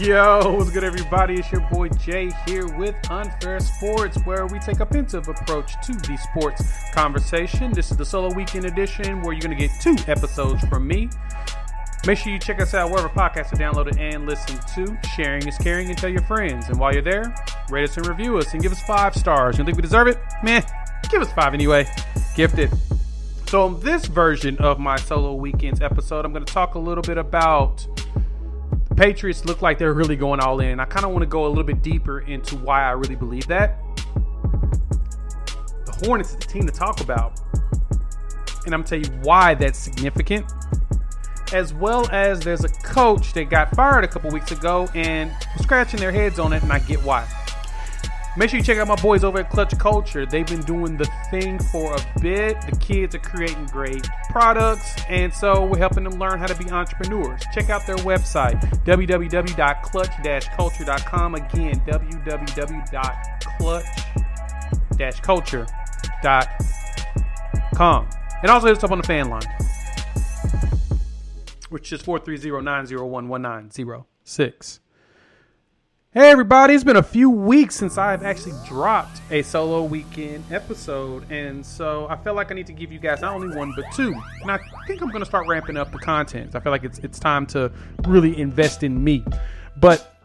Yo, what's good, everybody? It's your boy Jay here with Unfair Sports, where we take a pensive approach to the sports conversation. This is the solo weekend edition where you're going to get two episodes from me. Make sure you check us out wherever podcasts are downloaded and listened to. Sharing is caring, and tell your friends. And while you're there, rate us and review us and give us five stars. You think we deserve it? Man, give us five anyway. Gifted. So, in this version of my solo weekends episode, I'm going to talk a little bit about Patriots look like they're really going all in. I kind of want to go a little bit deeper into why I really believe that. The Hornets is the team to talk about. And I'm going to tell you why that's significant. As well as there's a coach that got fired a couple weeks ago and scratching their heads on it, and I get why. Make sure you check out my boys over at Clutch Culture. They've been doing the thing for a bit. The kids are creating great products, and so we're helping them learn how to be entrepreneurs. Check out their website, www.clutch-culture.com. Again, www.clutch-culture.com. And also hit us up on the fan line, which is 430-901-1906. Hey everybody, it's been a few weeks since I've actually dropped a solo weekend episode, and so I feel like I need to give you guys not only one but two. And I think I'm gonna start ramping up the content. I feel like it's it's time to really invest in me. But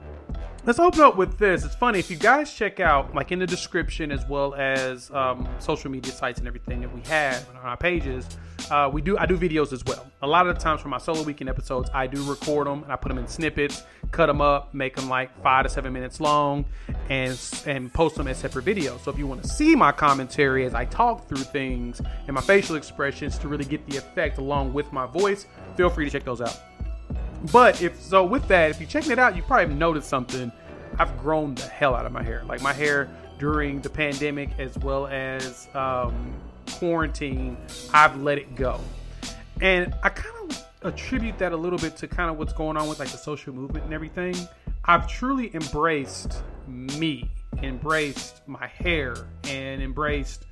let's open up with this. It's funny if you guys check out like in the description as well as um, social media sites and everything that we have on our pages. Uh, we do I do videos as well. A lot of the times for my solo weekend episodes, I do record them and I put them in snippets, cut them up, make them like five to seven minutes long, and and post them as separate videos. So if you want to see my commentary as I talk through things and my facial expressions to really get the effect along with my voice, feel free to check those out. But if so, with that, if you're checking it out, you probably noticed something. I've grown the hell out of my hair. Like my hair during the pandemic, as well as um, quarantine, I've let it go. And I kind of attribute that a little bit to kind of what's going on with like the social movement and everything. I've truly embraced me, embraced my hair, and embraced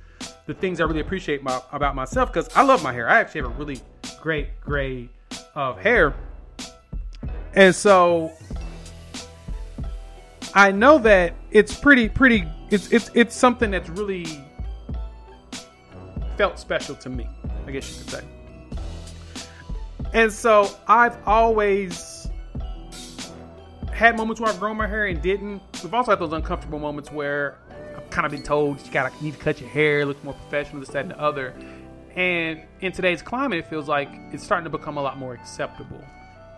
the things I really appreciate my, about myself because I love my hair. I actually have a really great gray of hair. And so I know that it's pretty pretty it's it's it's something that's really felt special to me, I guess you could say. And so I've always had moments where I've grown my hair and didn't. We've also had those uncomfortable moments where I've kind of been told you gotta you need to cut your hair, look more professional, this, that, and the other. And in today's climate, it feels like it's starting to become a lot more acceptable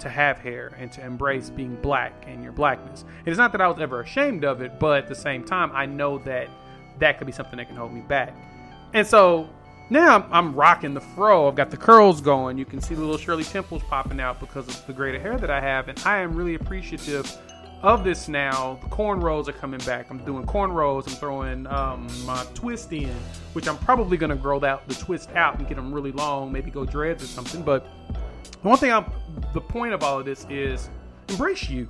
to have hair and to embrace being black and your blackness. It's not that I was ever ashamed of it, but at the same time, I know that that could be something that can hold me back. And so now I'm, I'm, rocking the fro. I've got the curls going. You can see the little Shirley Temples popping out because of the greater hair that I have. And I am really appreciative of this now. The cornrows are coming back. I'm doing cornrows. I'm throwing um, my twist in, which I'm probably going to grow that the twist out and get them really long, maybe go dreads or something. But the one thing I'm, the point of all of this is embrace you,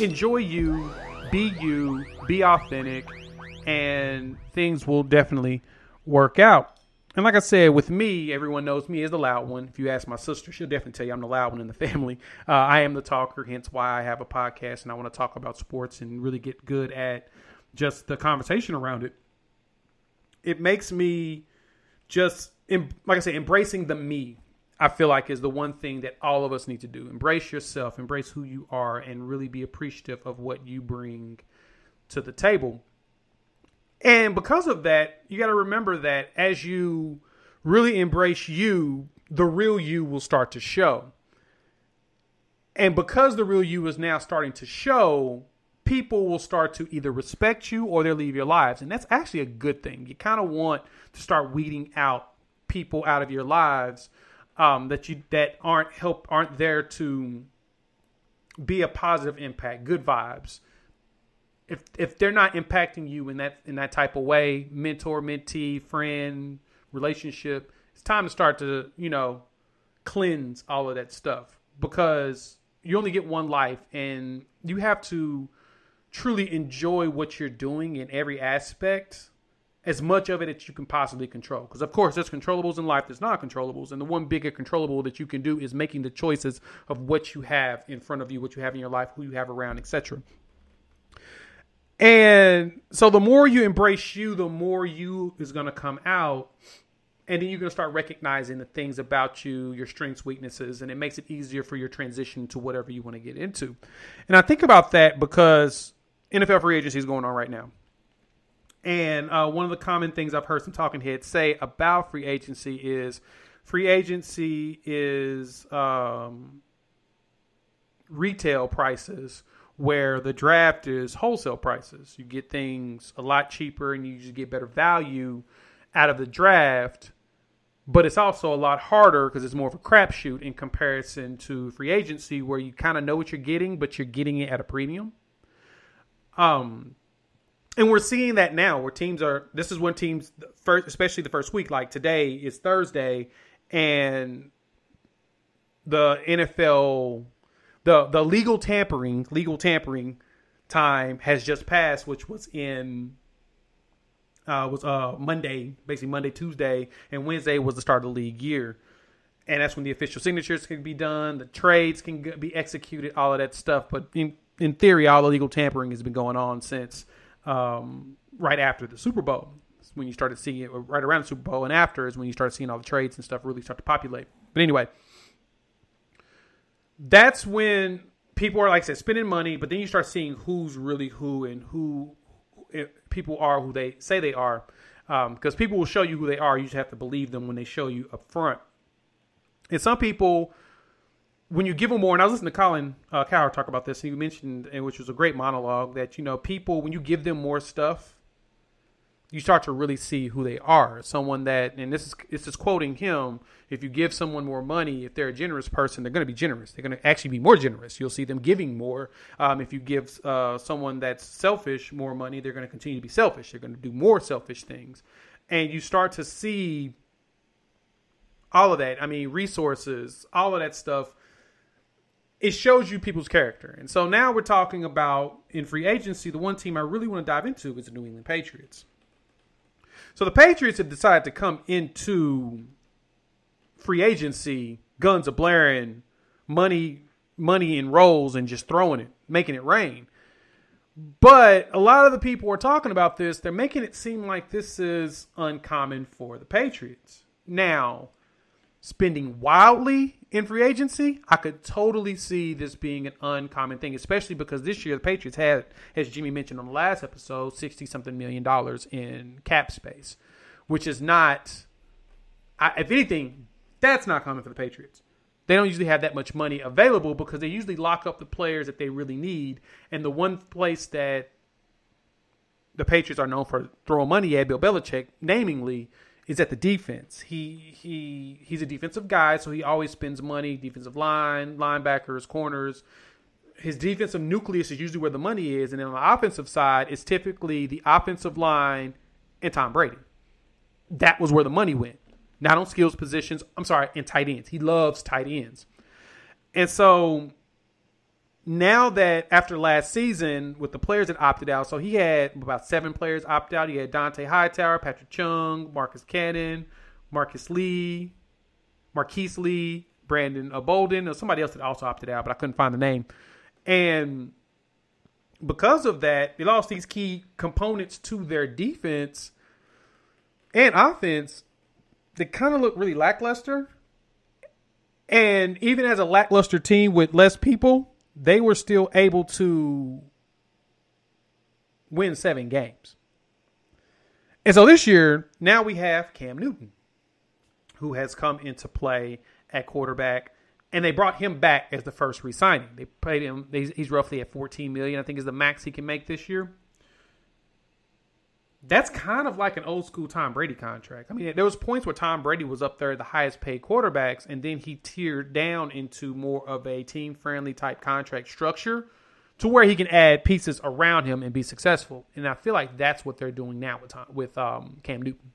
enjoy you, be you, be authentic, and things will definitely work out. And like I said, with me, everyone knows me as the loud one. If you ask my sister, she'll definitely tell you I'm the loud one in the family. Uh, I am the talker, hence why I have a podcast and I want to talk about sports and really get good at just the conversation around it. It makes me just, like I say, embracing the me. I feel like is the one thing that all of us need to do. Embrace yourself, embrace who you are, and really be appreciative of what you bring to the table. And because of that, you got to remember that as you really embrace you, the real you will start to show. And because the real you is now starting to show, people will start to either respect you or they'll leave your lives. And that's actually a good thing. You kind of want to start weeding out people out of your lives um, that you that aren't help aren't there to be a positive impact, good vibes. If if they're not impacting you in that in that type of way, mentor, mentee, friend, relationship, it's time to start to, you know, cleanse all of that stuff because you only get one life and you have to truly enjoy what you're doing in every aspect as much of it as you can possibly control. Because of course, there's controllables in life, there's not controllables, and the one bigger controllable that you can do is making the choices of what you have in front of you, what you have in your life, who you have around, etc. And so, the more you embrace you, the more you is going to come out, and then you're going to start recognizing the things about you, your strengths, weaknesses, and it makes it easier for your transition to whatever you want to get into. And I think about that because NFL free agency is going on right now. And uh, one of the common things I've heard some talking heads say about free agency is free agency is um, retail prices where the draft is wholesale prices. You get things a lot cheaper and you just get better value out of the draft. But it's also a lot harder because it's more of a crapshoot in comparison to free agency where you kind of know what you're getting, but you're getting it at a premium. Um, and we're seeing that now where teams are this is when teams first especially the first week like today is thursday and the nfl the the legal tampering legal tampering time has just passed which was in uh was uh monday basically monday tuesday and wednesday was the start of the league year. And that's when the official signatures can be done the trades can be executed all of that stuff. But in in theory all the legal tampering has been going on since um, right after the Super Bowl. when you started seeing it right around the Super Bowl, and after is when you started seeing all the trades and stuff really start to populate. But anyway, that's when people are like I said spending money, but then you start seeing who's really who and who people are who they say they are. Because um, people will show you who they are, you just have to believe them when they show you up front. And some people when you give them more, and I was listening to Colin uh, Cowherd talk about this, and he mentioned, and which was a great monologue, that you know people when you give them more stuff, you start to really see who they are. Someone that, and this is this is quoting him. If you give someone more money, if they're a generous person, they're going to be generous. They're going to actually be more generous. You'll see them giving more. Um, if you give uh, someone that's selfish more money, they're going to continue to be selfish. They're going to do more selfish things, and you start to see all of that. I mean, resources, all of that stuff it shows you people's character. And so now we're talking about in free agency, the one team I really want to dive into is the New England Patriots. So the Patriots have decided to come into free agency, guns a blaring, money money in rolls and just throwing it, making it rain. But a lot of the people are talking about this, they're making it seem like this is uncommon for the Patriots. Now, spending wildly in free agency, I could totally see this being an uncommon thing, especially because this year the Patriots had, as Jimmy mentioned on the last episode, sixty something million dollars in cap space, which is not, if anything, that's not common for the Patriots. They don't usually have that much money available because they usually lock up the players that they really need. And the one place that the Patriots are known for throwing money at, Bill Belichick, namingly, is at the defense. He he he's a defensive guy, so he always spends money. Defensive line, linebackers, corners. His defensive nucleus is usually where the money is, and then on the offensive side, it's typically the offensive line and Tom Brady. That was where the money went. Not on skills positions. I'm sorry, in tight ends. He loves tight ends, and so now that after last season with the players that opted out, so he had about seven players opt out. He had Dont'a Hightower, Patrick Chung, Marcus Cannon, Marcus Lee, Marquise Lee, Brandon Bolden, or somebody else that also opted out, but I couldn't find the name. And because of that, they lost these key components to their defense and offense They kind of look really lackluster. And even as a lackluster team with less people, they were still able to win seven games. And so this year, now we have Cam Newton. who has come into play at quarterback. And they brought him back as the first re-signing. They paid him. He's roughly at 14 million. I think is the max he can make this year. That's kind of like an old school Tom Brady contract. I mean, there was points where Tom Brady was up there, the highest paid quarterbacks, and then he tiered down into more of a team friendly type contract structure to where he can add pieces around him and be successful. And I feel like that's what they're doing now with Tom, with um, Cam Newton.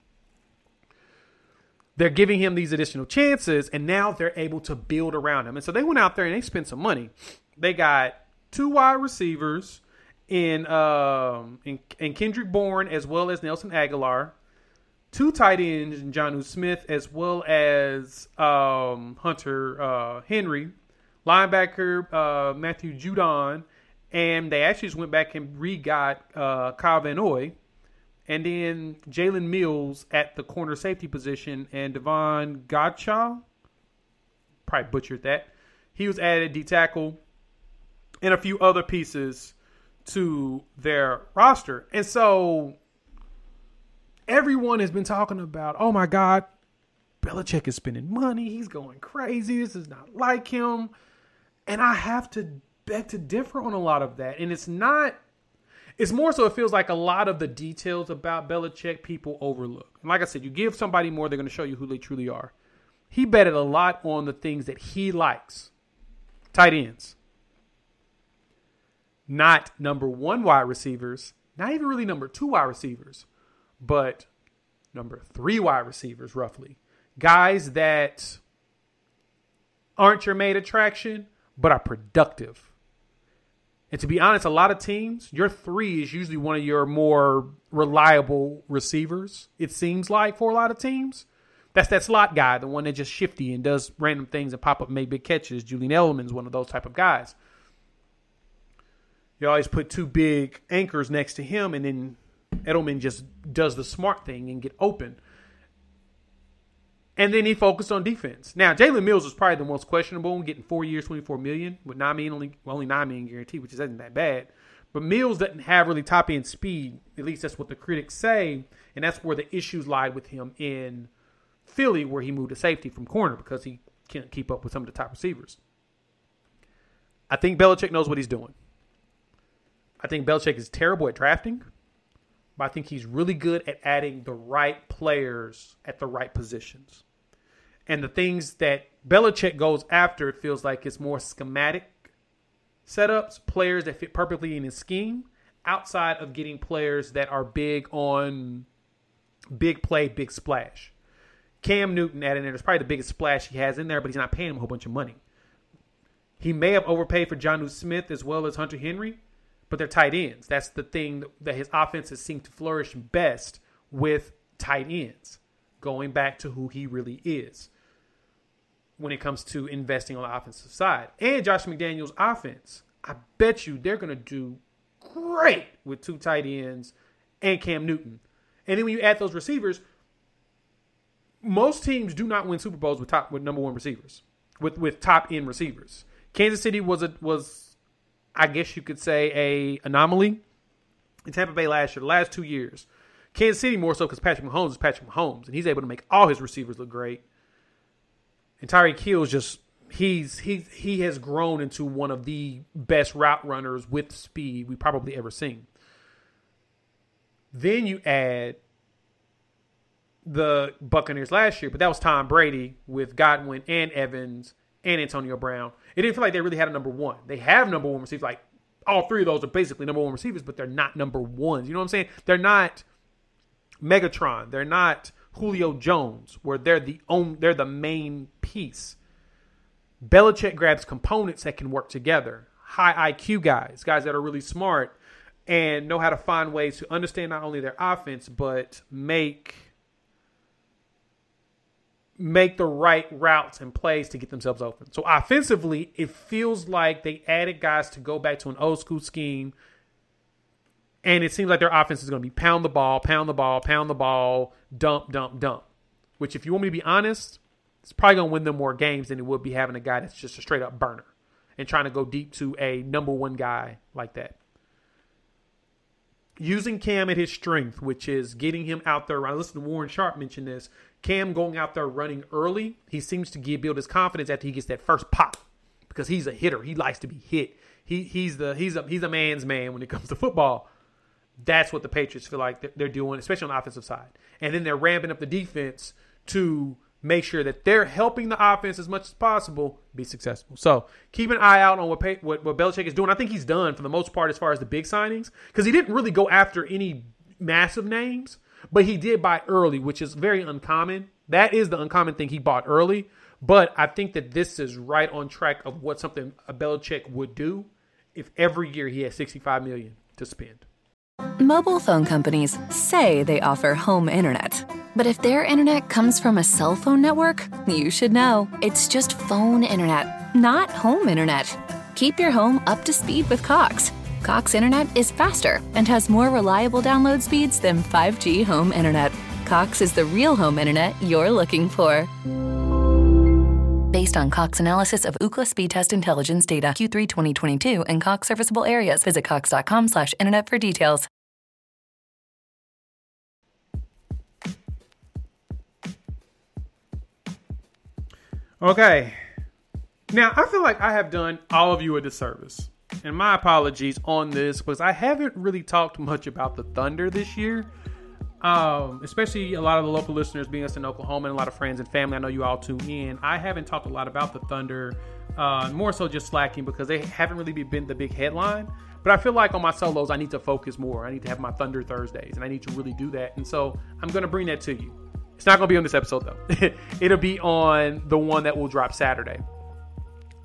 They're giving him these additional chances, and now they're able to build around him. And so they went out there and they spent some money. They got two wide receivers in um in, in Kendrick Bourne as well as Nelson Agholor, two tight ends in Jonnu Smith as well as um, Hunter uh, Henry, linebacker uh, Matthew Judon, and they actually just went back and re-got uh, Kyle Van and then Jalen Mills at the corner safety position, and Davon Godchaux, probably butchered that. He was added D tackle, and a few other pieces to their roster, and so everyone has been talking about, oh my God, Belichick is spending money. He's going crazy. This is not like him. And I have to beg to differ on a lot of that. And it's not, it's more so it feels like a lot of the details about Belichick people overlook. And like I said, you give somebody more, they're going to show you who they truly are. He betted a lot on the things that he likes tight ends, not number one wide receivers, not even really number two wide receivers, but number three wide receivers, roughly. Guys that aren't your main attraction, but are productive. And to be honest, a lot of teams, your three is usually one of your more reliable receivers, it seems like, for a lot of teams. That's that slot guy, the one that just shifty and does random things and pop up make big catches. Julian Edelman's one of those type of guys. You always put two big anchors next to him, and then Edelman just does the smart thing and get open. And then he focused on defense. Now, Jalen Mills was probably the most questionable, getting four years, twenty four million, with nine million only well, only nine million guaranteed, which isn't that bad. But Mills doesn't have really top end speed. At least that's what the critics say, and that's where the issues lied with him in Philly, where he moved to safety from corner because he can't keep up with some of the top receivers. I think Belichick knows what he's doing. I think Belichick is terrible at drafting, but I think he's really good at adding the right players at the right positions and the things that Belichick goes after, it feels like it's more schematic setups, players that fit perfectly in his scheme, outside of getting players that are big on big play, big splash. Cam Newton added in there is probably the biggest splash he has in there, but he's not paying him a whole bunch of money. He may have overpaid for Jonnu Smith as well as Hunter Henry, but they're tight ends. That's the thing that his offenses seem to flourish best with tight ends, going back to who he really is when it comes to investing on the offensive side. And Josh McDaniels' offense, I bet you they're going to do great with two tight ends and Cam Newton. And then when you add those receivers, most teams do not win Super Bowls with top with number one receivers, with with top end receivers. Kansas City was a was, I guess you could say, a anomaly. In Tampa Bay last year, the last two years, Kansas City more so because Patrick Mahomes is Patrick Mahomes, and he's able to make all his receivers look great. And Tyreek Hill is just he's he he has grown into one of the best route runners with speed we've probably ever seen. Then you add the Buccaneers last year, but that was Tom Brady with Godwin and Evans and Antonio Brown. It didn't feel like they really had a number one. They have number one receivers, like all three of those are basically number one receivers, but they're not number ones. You know what I'm saying? They're not Megatron. They're not Julio Jones, where they're the own, they're the main piece. Belichick grabs components that can work together. High IQ guys, guys that are really smart and know how to find ways to understand not only their offense but make make the right routes and plays to get themselves open. So offensively, it feels like they added guys to go back to an old school scheme and it seems like their offense is going to be pound the ball, pound the ball, pound the ball, dump, dump, dump. Which, if you want me to be honest, it's probably going to win them more games than it would be having a guy that's just a straight up burner and trying to go deep to a number one guy like that. Using Cam at his strength, which is getting him out there. I listened to Warren Sharp mention this, Cam going out there running early, he seems to build his confidence after he gets that first pop because he's a hitter. He likes to be hit. He he's the he's a he's a man's man when it comes to football. That's what the Patriots feel like they're doing, especially on the offensive side. And then they're ramping up the defense to make sure that they're helping the offense as much as possible be successful. So keep an eye out on what what, what Belichick is doing. I think he's done for the most part as far as the big signings because he didn't really go after any massive names, but he did buy early, which is very uncommon. That is the uncommon thing he bought early. But I think that this is right on track of what something a Belichick would do if every year he had 65 million to spend. Mobile phone companies say they offer home internet. But if their internet comes from a cell phone network, you should know. It's just phone internet, not home internet. Keep your home up to speed with Cox. Cox internet is faster and has more reliable download speeds than 5G home internet. Cox is the real home internet you're looking for. Based on Cox analysis of Ookla speed test intelligence data Q3 2022 and Cox serviceable areas, visit cox.com/internet for details. Okay. Now, I feel like I have done all of you a disservice. And my apologies on this because I haven't really talked much about the Thunder this year. Um, especially a lot of the local listeners being us in Oklahoma and a lot of friends and family. I know you all tune in. I haven't talked a lot about the Thunder, uh, more so just slacking because they haven't really been the big headline. But I feel like on my solos, I need to focus more. I need to have my Thunder Thursdays, and I need to really do that. And so I'm going to bring that to you. It's not going to be on this episode, though. It'll be on the one that will drop Saturday.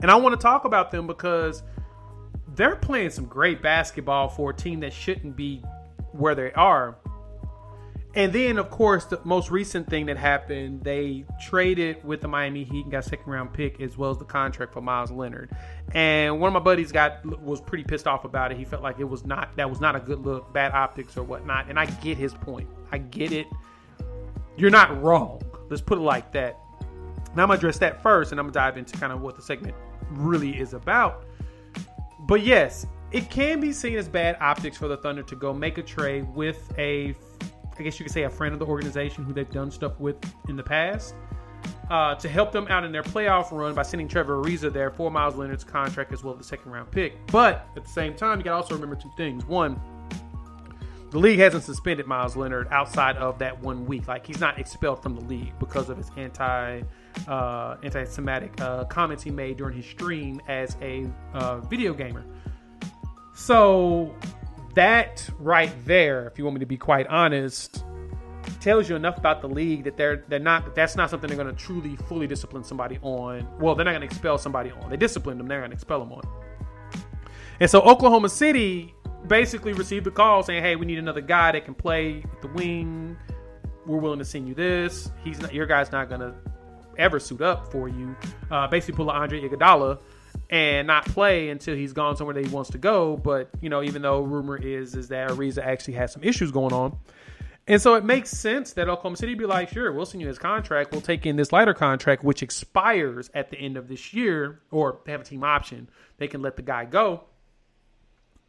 And I want to talk about them because they're playing some great basketball for a team that shouldn't be where they are. And then, of course, the most recent thing that happened, they traded with the Miami Heat and got a second round pick as well as the contract for Meyers Leonard. And one of my buddies got was pretty pissed off about it. He felt like it was not that was not a good look, bad optics or whatnot. And I get his point. I get it you're not wrong. Let's put it like that. Now I'm gonna address that first, and I'm gonna dive into kind of what the segment really is about. But yes, it can be seen as bad optics for the Thunder to go make a trade with a, I guess you could say, a friend of the organization who they've done stuff with in the past. Uh, to help them out in their playoff run by sending Trevor Ariza there for Meyers Leonard's contract as well as the second round pick. But at the same time, you got to also remember two things. One, the league hasn't suspended Meyers Leonard outside of that one week. Like he's not expelled from the league because of his anti uh, anti-Semitic uh, comments he made during his stream as a uh, video gamer. So that right there, if you want me to be quite honest, tells you enough about the league that they're they're not that's not something they're going to truly fully discipline somebody on. Well, they're not going to expel somebody on. They disciplined them, they're going to expel them on. And so Oklahoma City basically received a call saying, "Hey, we need another guy that can play at the wing. We're willing to send you this. He's not your guy's not gonna ever suit up for you. Uh, basically, pull an Andre Iguodala and not play until he's gone somewhere that he wants to go. But you know, even though rumor is is that Ariza actually has some issues going on." And so it makes sense that Oklahoma City be like, sure, we'll send you his contract. We'll take in this lighter contract, which expires at the end of this year, or they have a team option. They can let the guy go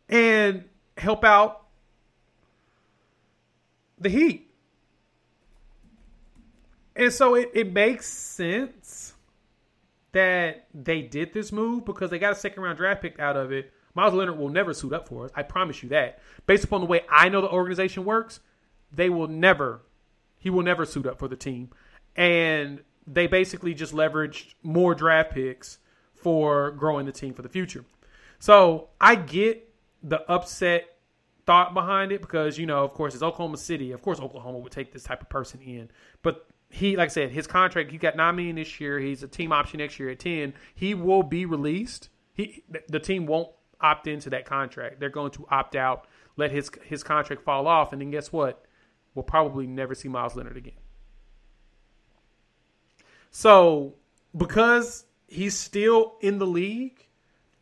and help out the Heat. And so it, it makes sense that they did this move because they got a second round draft pick out of it. Meyers Leonard will never suit up for us. I promise you that. Based upon the way I know the organization works, they will never, he will never suit up for the team. And they basically just leveraged more draft picks for growing the team for the future. So I get the upset thought behind it because you know, of course, it's Oklahoma City. Of course, Oklahoma would take this type of person in, but he, like I said, his contract he got nine million this year. He's a team option next year at ten. He will be released. He the team won't opt into that contract. They're going to opt out, let his his contract fall off, and then guess what? We'll probably never see Meyers Leonard again. So because he's still in the league,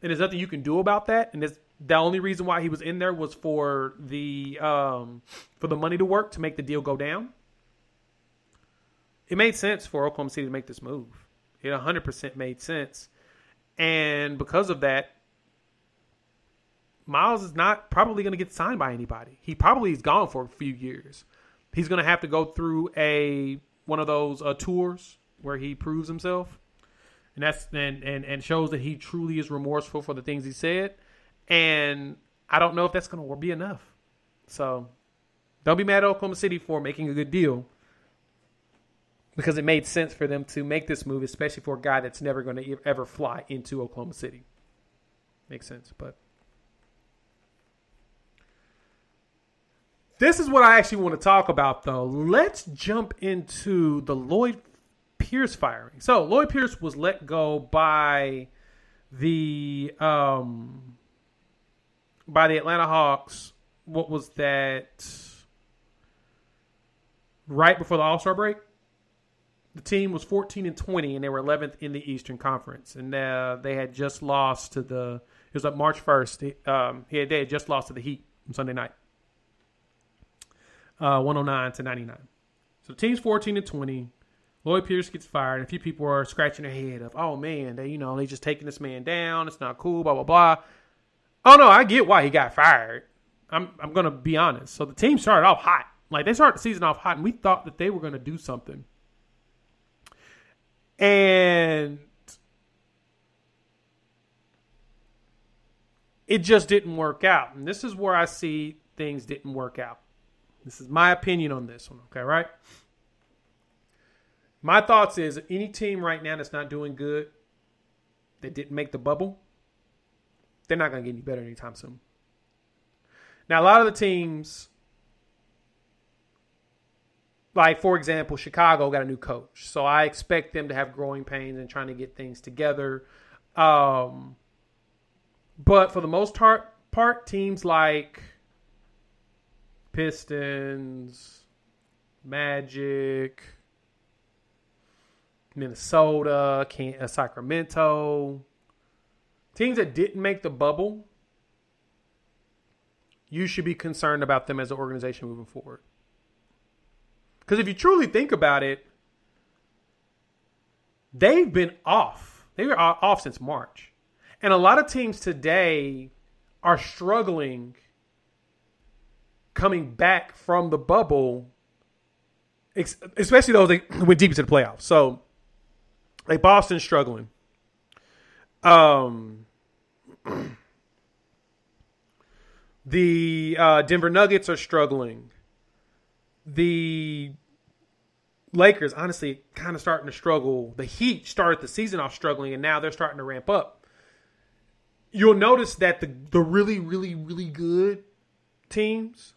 and there's nothing you can do about that, and there's the only reason why he was in there was for the um, for the money to work to make the deal go down. It made sense for Oklahoma City to make this move. It 100% made sense. And because of that, Meyers is not probably going to get signed by anybody. He probably is gone for a few years. He's going to have to go through a one of those uh, tours where he proves himself, and that's and, and and shows that he truly is remorseful for the things he said. And I don't know if that's going to be enough. So don't be mad at Oklahoma City for making a good deal because it made sense for them to make this move, especially for a guy that's never going to ever fly into Oklahoma City. Makes sense, but this is what I actually want to talk about, though. Let's jump into the Lloyd Pierce firing. So Lloyd Pierce was let go by the um by the Atlanta Hawks. What was that? Right before the All Star break the team was 14 and 20 and they were 11th in the eastern conference. And uh, they had just lost to the it was like march 1st um, he had, they had just lost to the heat on sunday night. Uh, 109 to 99 so the team's 14 and 20 lloyd pierce gets fired and a few people are scratching their head of oh man they you know they just taking this man down. It's not cool blah blah blah. Oh no i get why he got fired. I'm, I'm gonna be honest. So the team started off hot. Like they started the season off hot and we thought that they were gonna do something and it just didn't work out. And this is where I see things didn't work out. This is my opinion on this one, okay, right? My thoughts is any team right now that's not doing good, that didn't make the bubble, they're not going to get any better anytime soon. Now, a lot of the teams like for example, Chicago got a new coach, so I expect them to have growing pains and trying to get things together. Um, but for the most part, part teams like Pistons, Magic, Minnesota, uh, Sacramento, teams that didn't make the bubble, you should be concerned about them as an organization moving forward. Because if you truly think about it, they've been off. They were off since March. And a lot of teams today are struggling coming back from the bubble, especially those that went deep into the playoffs. So, like Boston's struggling. Um, the uh, Denver Nuggets are struggling the Lakers, honestly, kind of starting to struggle. The Heat started the season off struggling, and now they're starting to ramp up. You'll notice that the the really, really, really good teams,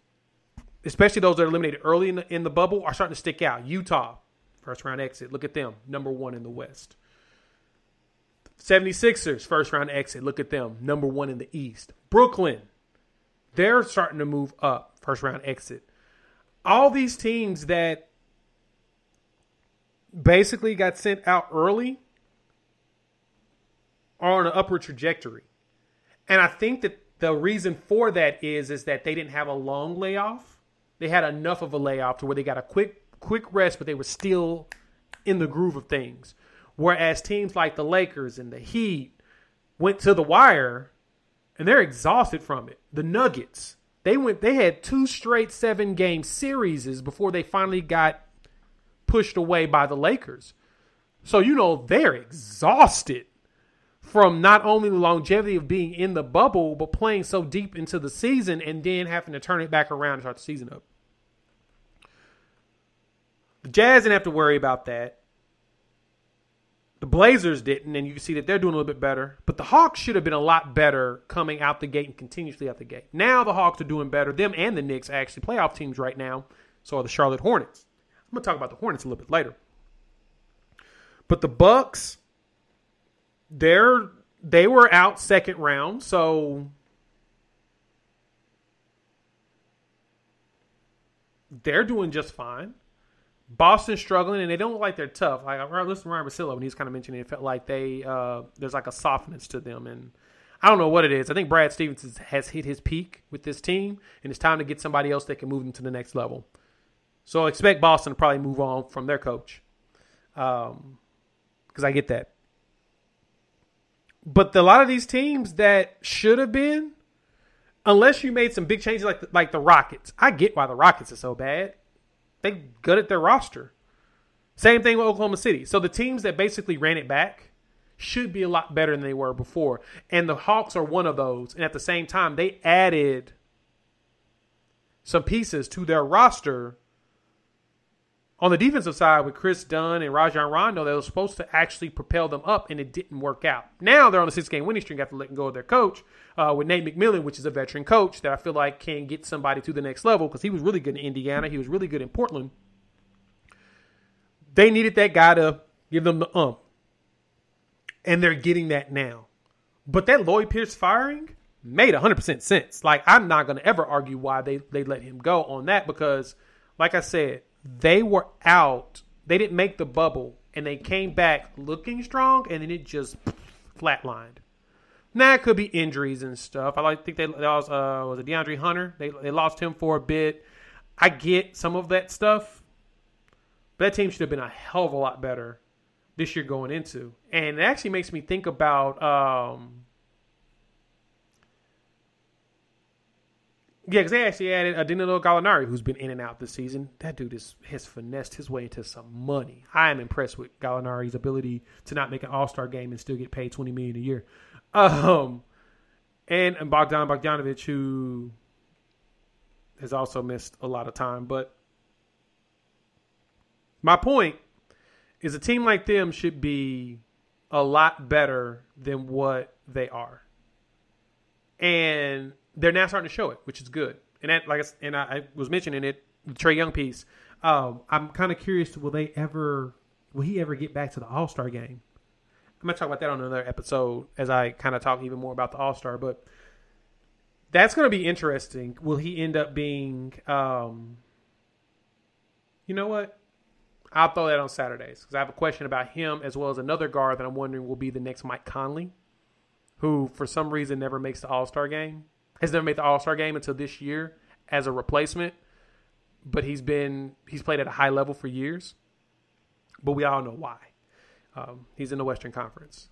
especially those that are eliminated early in the, in the bubble, are starting to stick out. Utah, first round exit. Look at them, number one in the West. 76ers, first round exit. Look at them, number one in the East. Brooklyn, they're starting to move up, first round exit all these teams that basically got sent out early are on an upward trajectory. And I think that the reason for that is is that they didn't have a long layoff. They had enough of a layoff to where they got a quick quick rest, but they were still in the groove of things. Whereas teams like the Lakers and the Heat went to the wire and they're exhausted from it. The Nuggets, they went. They had two straight seven game series before they finally got pushed away by the Lakers. So you know they're exhausted from not only the longevity of being in the bubble, but playing so deep into the season and then having to turn it back around and start the season up. The Jazz didn't have to worry about that. The Blazers didn't, and you can see that they're doing a little bit better. But the Hawks should have been a lot better coming out the gate and continuously out the gate. Now the Hawks are doing better. Them and the Knicks actually playoff teams right now. So are the Charlotte Hornets. I'm gonna talk about the Hornets a little bit later. But the Bucks, they're they were out second round, so they're doing just fine. Boston's struggling and they don't look like they're tough. Like I listened to Ryan Russillo when he was kind of mentioning it, felt like they uh, there's like a softness to them, and I don't know what it is. I think Brad Stevens has hit his peak with this team, and it's time to get somebody else that can move them to the next level. So expect Boston to probably move on from their coach, because um, I get that. But the, a lot of these teams that should have been, unless you made some big changes like the, like the Rockets, I get why the Rockets are so bad they gutted their roster. Same thing with Oklahoma City. So the teams that basically ran it back should be a lot better than they were before. And the Hawks are one of those. And at the same time, they added some pieces to their roster on the defensive side with Kris Dunn and Rajon Rondo they were supposed to actually propel them up, and it didn't work out. Now they're on a six game winning streak after letting go of their coach uh, with Nate McMillan, which is a veteran coach that I feel like can get somebody to the next level because he was really good in Indiana. He was really good in Portland. They needed that guy to give them the ump and they're getting that now. But that Lloyd Pierce firing made 100% sense. Like, I'm not going to ever argue why they, they let him go on that because, like I said, they were out. They didn't make the bubble, and they came back looking strong, and then it just flatlined. Now it could be injuries and stuff. I like think they lost uh was it DeAndre Hunter? They they lost him for a bit. I get some of that stuff. But that team should have been a hell of a lot better this year going into. And it actually makes me think about um Yeah, because they actually added a Danilo Gallinari, who's been in and out this season. That dude is, has finessed his way into some money. I am impressed with Gallinari's ability to not make an All Star game and still get paid twenty million a year. Um, and, and Bogdan Bogdanovic, who has also missed a lot of time. But my point is a team like them should be a lot better than what they are. And they're now starting to show it, which is good. And that, like, I, and I, I was mentioning it, the Trae Young piece. Um, I'm kind of curious: will they ever, will he ever get back to the All Star game? I'm gonna talk about that on another episode as I kind of talk even more about the All Star. But that's gonna be interesting. Will he end up being? Um, you know what? I'll throw that on Saturdays because I have a question about him as well as another guard that I'm wondering will be the next Mike Conley, who for some reason never makes the All Star game, has never made the All Star game until this year as a replacement, but he's been he's played at a high level for years, but we all know why. Um, he's in the Western Conference.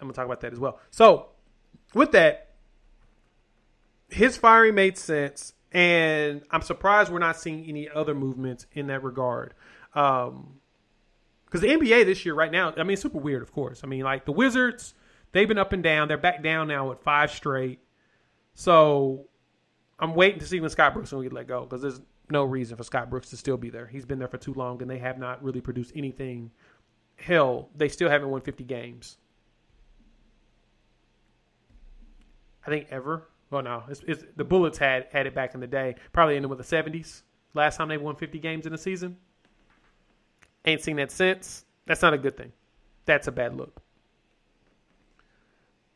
I'm gonna talk about that as well. So, with that, his firing made sense and I'm surprised we're not seeing any other movements in that regard. Um, because the NBA this year, right now, I mean, super weird, of course. I mean, like the Wizards, they've been up and down. They're back down now at five straight. So I'm waiting to see when Scott Brooks will get let go because there's no reason for Scott Brooks to still be there. He's been there for too long, and they have not really produced anything. Hell, they still haven't won 50 games. I think ever. Well, no, it's, it's, the Bullets had had it back in the day. Probably ended with the seventies. Last time they won fifty games in a season. Ain't seen that since. That's not a good thing. That's a bad look.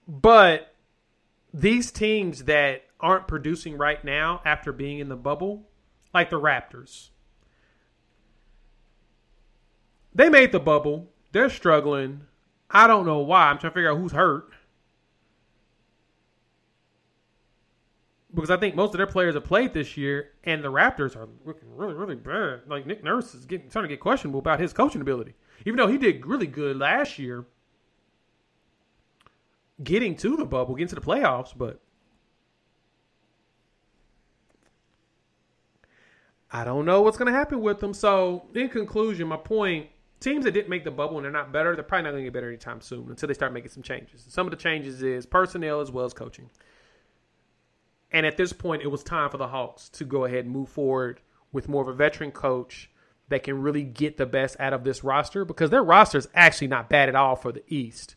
But these teams that aren't producing right now after being in the bubble, like the Raptors, they made the bubble. They're struggling. I don't know why. I'm trying to figure out who's hurt. because I think most of their players have played this year, and the Raptors are looking really, really bad. Like Nick Nurse is getting starting to get questionable about his coaching ability, even though he did really good last year, getting to the bubble, getting to the playoffs. But I don't know what's going to happen with them. So, in conclusion, my point: teams that didn't make the bubble and they're not better, they're probably not going to get better anytime soon until they start making some changes. Some of the changes is personnel as well as coaching. And at this point, it was time for the Hawks to go ahead and move forward with more of a veteran coach that can really get the best out of this roster because their roster is actually not bad at all for the East.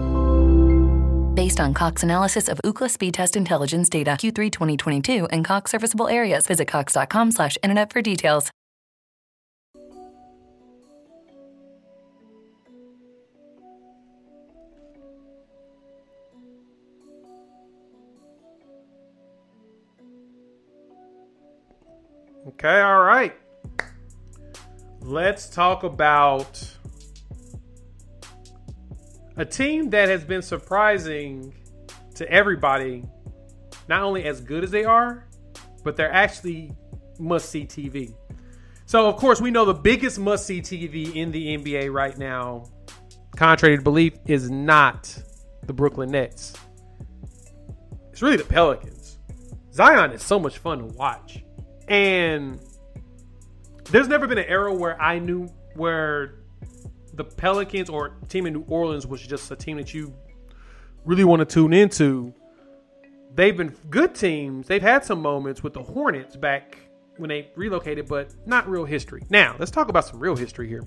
Based on Cox analysis of Ookla speed test intelligence data Q3 2022 and Cox serviceable areas, visit cox.com/internet for details. Okay, all right. Let's talk about a team that has been surprising to everybody, not only as good as they are, but they're actually must see TV. So, of course, we know the biggest must see TV in the NBA right now, contrary to belief, is not the Brooklyn Nets. It's really the Pelicans. Zion is so much fun to watch. And there's never been an era where I knew where the Pelicans or team in New Orleans was just a team that you really want to tune into. They've been good teams. They've had some moments with the Hornets back when they relocated, but not real history. Now, let's talk about some real history here.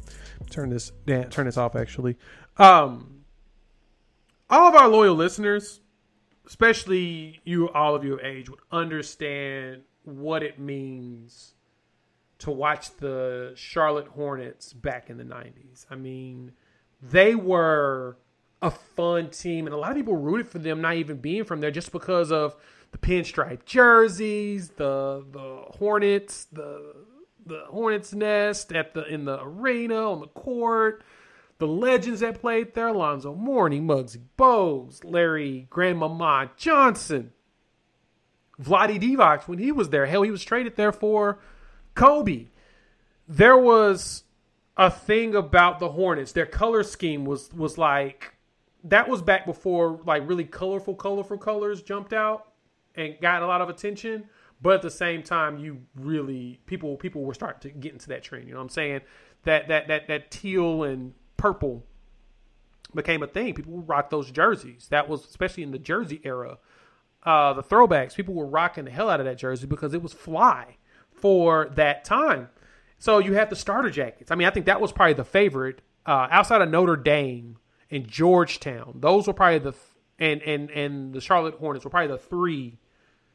Turn this turn this off actually. Um all of our loyal listeners, especially you all of you of age would understand what it means to watch the Charlotte Hornets back in the 90s. I mean, they were a fun team, and a lot of people rooted for them not even being from there just because of the pinstripe jerseys, the the Hornets, the the Hornets nest at the in the arena on the court, the legends that played there: Alonzo Mourning, Muggsy Bogues, Larry Grandmama Johnson, Vlade Divac when he was there. Hell, he was traded there for Kobe. There was a thing about the Hornets. Their color scheme was was like that was back before like really colorful, colorful colors jumped out and got a lot of attention. But at the same time, you really people people were starting to get into that trend. You know what I'm saying? That that that that teal and purple became a thing. People would rock those jerseys. That was especially in the jersey era. Uh, the throwbacks, people were rocking the hell out of that jersey because it was fly for that time. So you have the starter jackets. I mean, I think that was probably the favorite uh, outside of Notre Dame and Georgetown. Those were probably the and and and the Charlotte Hornets were probably the three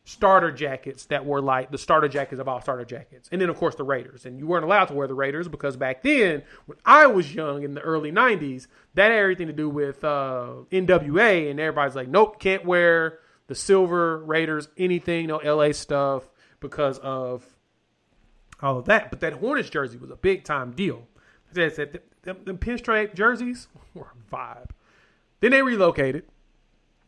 starter jackets that were like the starter jackets of all starter jackets. And then of course the Raiders. And you weren't allowed to wear the Raiders because back then, when I was young in the early 90s, that had everything to do with uh, NWA and everybody's like, "Nope, can't wear the silver Raiders anything, no LA stuff because of all of that. But that Hornets jersey was a big time deal. I said, them, them pinstripe jerseys were a vibe. Then they relocated.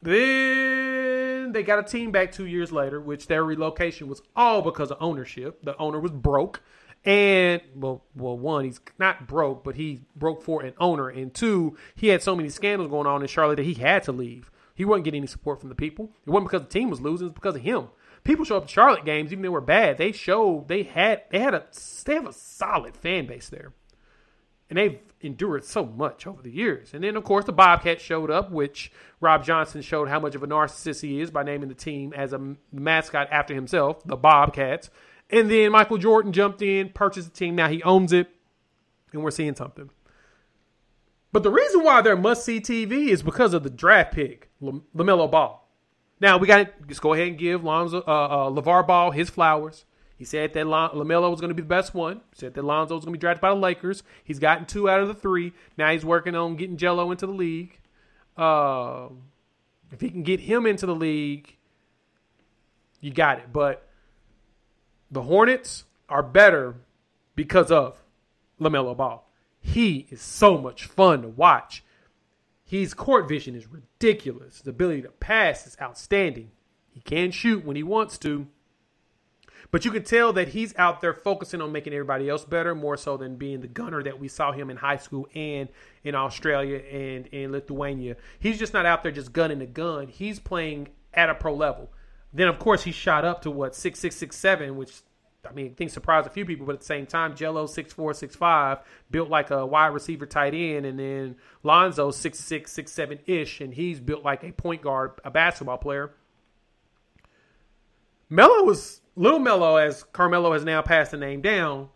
Then they got a team back two years later, which their relocation was all because of ownership. The owner was broke. And well, well, one, he's not broke, but he broke for an owner, and two, he had so many scandals going on in Charlotte that he had to leave. He wasn't getting any support from the people. It wasn't because the team was losing; it was because of him people show up to Charlotte games, even though they were bad. They showed they had they had a they have a solid fan base there, and they've endured so much over the years. And then of course the Bobcats showed up, which Bob Johnson showed how much of a narcissist he is by naming the team as a mascot after himself, the Bobcats. And then Michael Jordan jumped in, purchased the team. Now he owns it, and we're seeing something. But the reason why they're must see TV is because of the draft pick, LaMelo Ball. Now we got to just go ahead and give Lonzo, uh, uh, LaVar Ball his flowers. He said that LaMelo was going to be the best one. He said that Lonzo was going to be drafted by the Lakers. He's gotten two out of the three. Now he's working on getting Gelo into the league. Uh, if he can get him into the league, you got it. But the Hornets are better because of LaMelo Ball. He is so much fun to watch. His court vision is ridiculous. His ability to pass is outstanding. He can shoot when he wants to. But you can tell that he's out there focusing on making everybody else better, more so than being the gunner that we saw him in high school and in Australia and in Lithuania. He's just not out there just gunning the gun. He's playing at a pro level. Then of course he shot up to what six six six seven, which I mean, things surprised a few people, but at the same time, Gelo six four six five, built like a wide receiver tight end, and then Lonzo six six six seven ish, and he's built like a point guard, a basketball player. Melo was little Melo, as Carmelo has now passed the name down.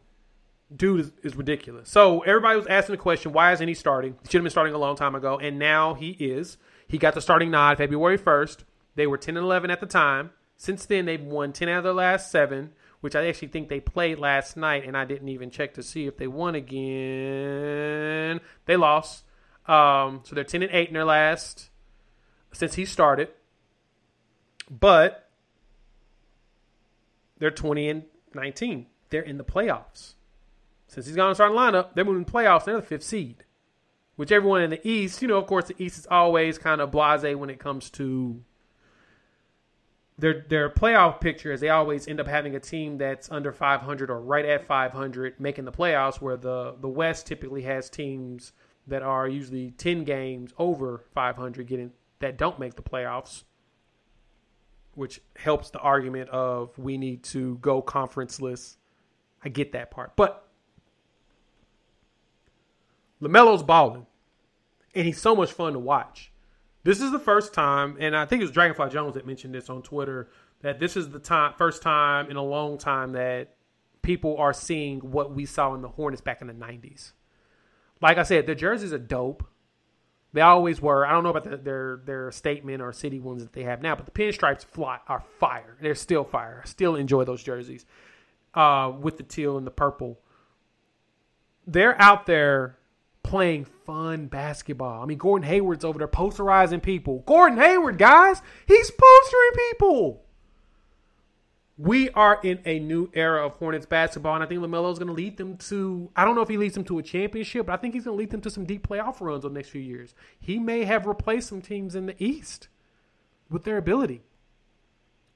Dude is, is ridiculous. So everybody was asking the question, why isn't he starting? He should have been starting a long time ago, and now he is. He got the starting nod February first. They were ten and eleven at the time. Since then, they've won ten out of their last seven which I actually think they played last night, and I didn't even check to see if they won again. They lost, um, so they're ten and eight in their last since he started, but they're twenty and nineteen. They're in the playoffs. Since he's gone to starting lineup, they're moving the playoffs. They're the fifth seed. which everyone in the East, you know, of course, the East is always kind of blase when it comes to their their playoff picture is They always end up having a team that's under 500 or right at 500 making the playoffs, where the the West typically has teams that are usually 10 games over 500 getting that don't make the playoffs, which helps the argument of we need to go conferenceless. I get that part, but LaMelo's balling, and he's so much fun to watch. This is the first time, and I think it was Dragonfly Jones that mentioned this on Twitter that this is the time, first time in a long time that people are seeing what we saw in the Hornets back in the '90s. Like I said, the jerseys are dope. They always were. I don't know about the, their their statement or city ones that they have now, but the pinstripes fly are fire. They're still fire. I still enjoy those jerseys uh, with the teal and the purple. They're out there playing fun basketball. I mean, Gordon Hayward's over there posterizing people. Gordon Hayward, guys, he's postering people. We are in a new era of Hornets basketball, and I think LaMelo's going to lead them to. I don't know if he leads them to a championship, but I think he's going to lead them to some deep playoff runs over the next few years. He may have replaced some teams in the East with their ability.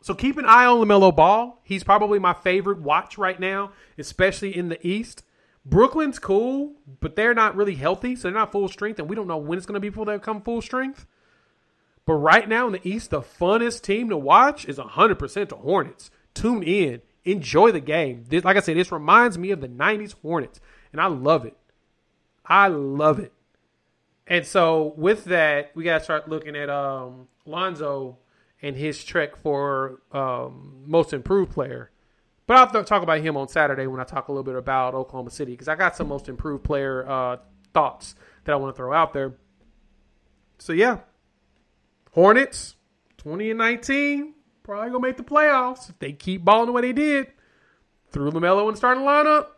So keep an eye on LaMelo Ball. He's probably my favorite watch right now, especially in the East. Brooklyn's cool, but they're not really healthy, so they're not full strength, and we don't know when it's going to be before they come full strength. But right now in the East, the funnest team to watch is 100% the Hornets. Tune in, enjoy the game. This, like I said, this reminds me of the 90s Hornets, and I love it. I love it. And so with that, we got to start looking at um, Lonzo and his trek for um, most improved player. But I'll talk about him on Saturday when I talk a little bit about Oklahoma City because I got some most improved player uh, thoughts that I want to throw out there. So yeah, Hornets, twenty and nineteen, probably gonna make the playoffs if they keep balling the way they did. Through LaMelo the starting lineup.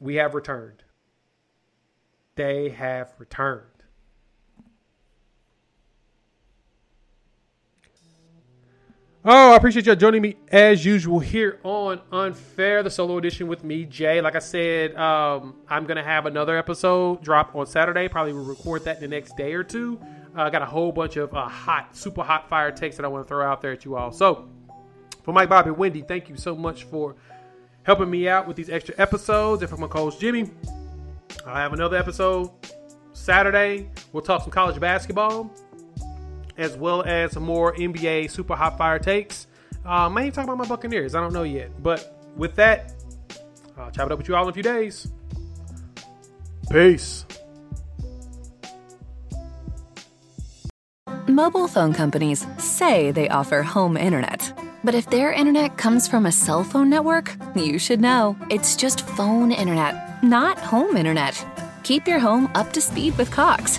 We have returned. They have returned. Oh, I appreciate y'all joining me as usual here on Unfair, the solo edition with me, Jay. Like I said, um, I'm gonna have another episode drop on Saturday. Probably will record that in the next day or two. Uh, I uh, got a whole bunch of uh, hot, super hot fire takes that I want to throw out there at you all. So, for Mike, Bobby, Wendy, thank you so much for helping me out with these extra episodes. And for my co-host Jimmy, I have another episode Saturday. We'll talk some college basketball as well as some more NBA super hot fire takes. Uh, I may talk about my Buccaneers. I don't know yet. But with that, I'll chop it up with you all in a few days. Peace. Mobile phone companies say they offer home internet. But if their internet comes from a cell phone network, you should know. It's just phone internet, not home internet. Keep your home up to speed with Cox.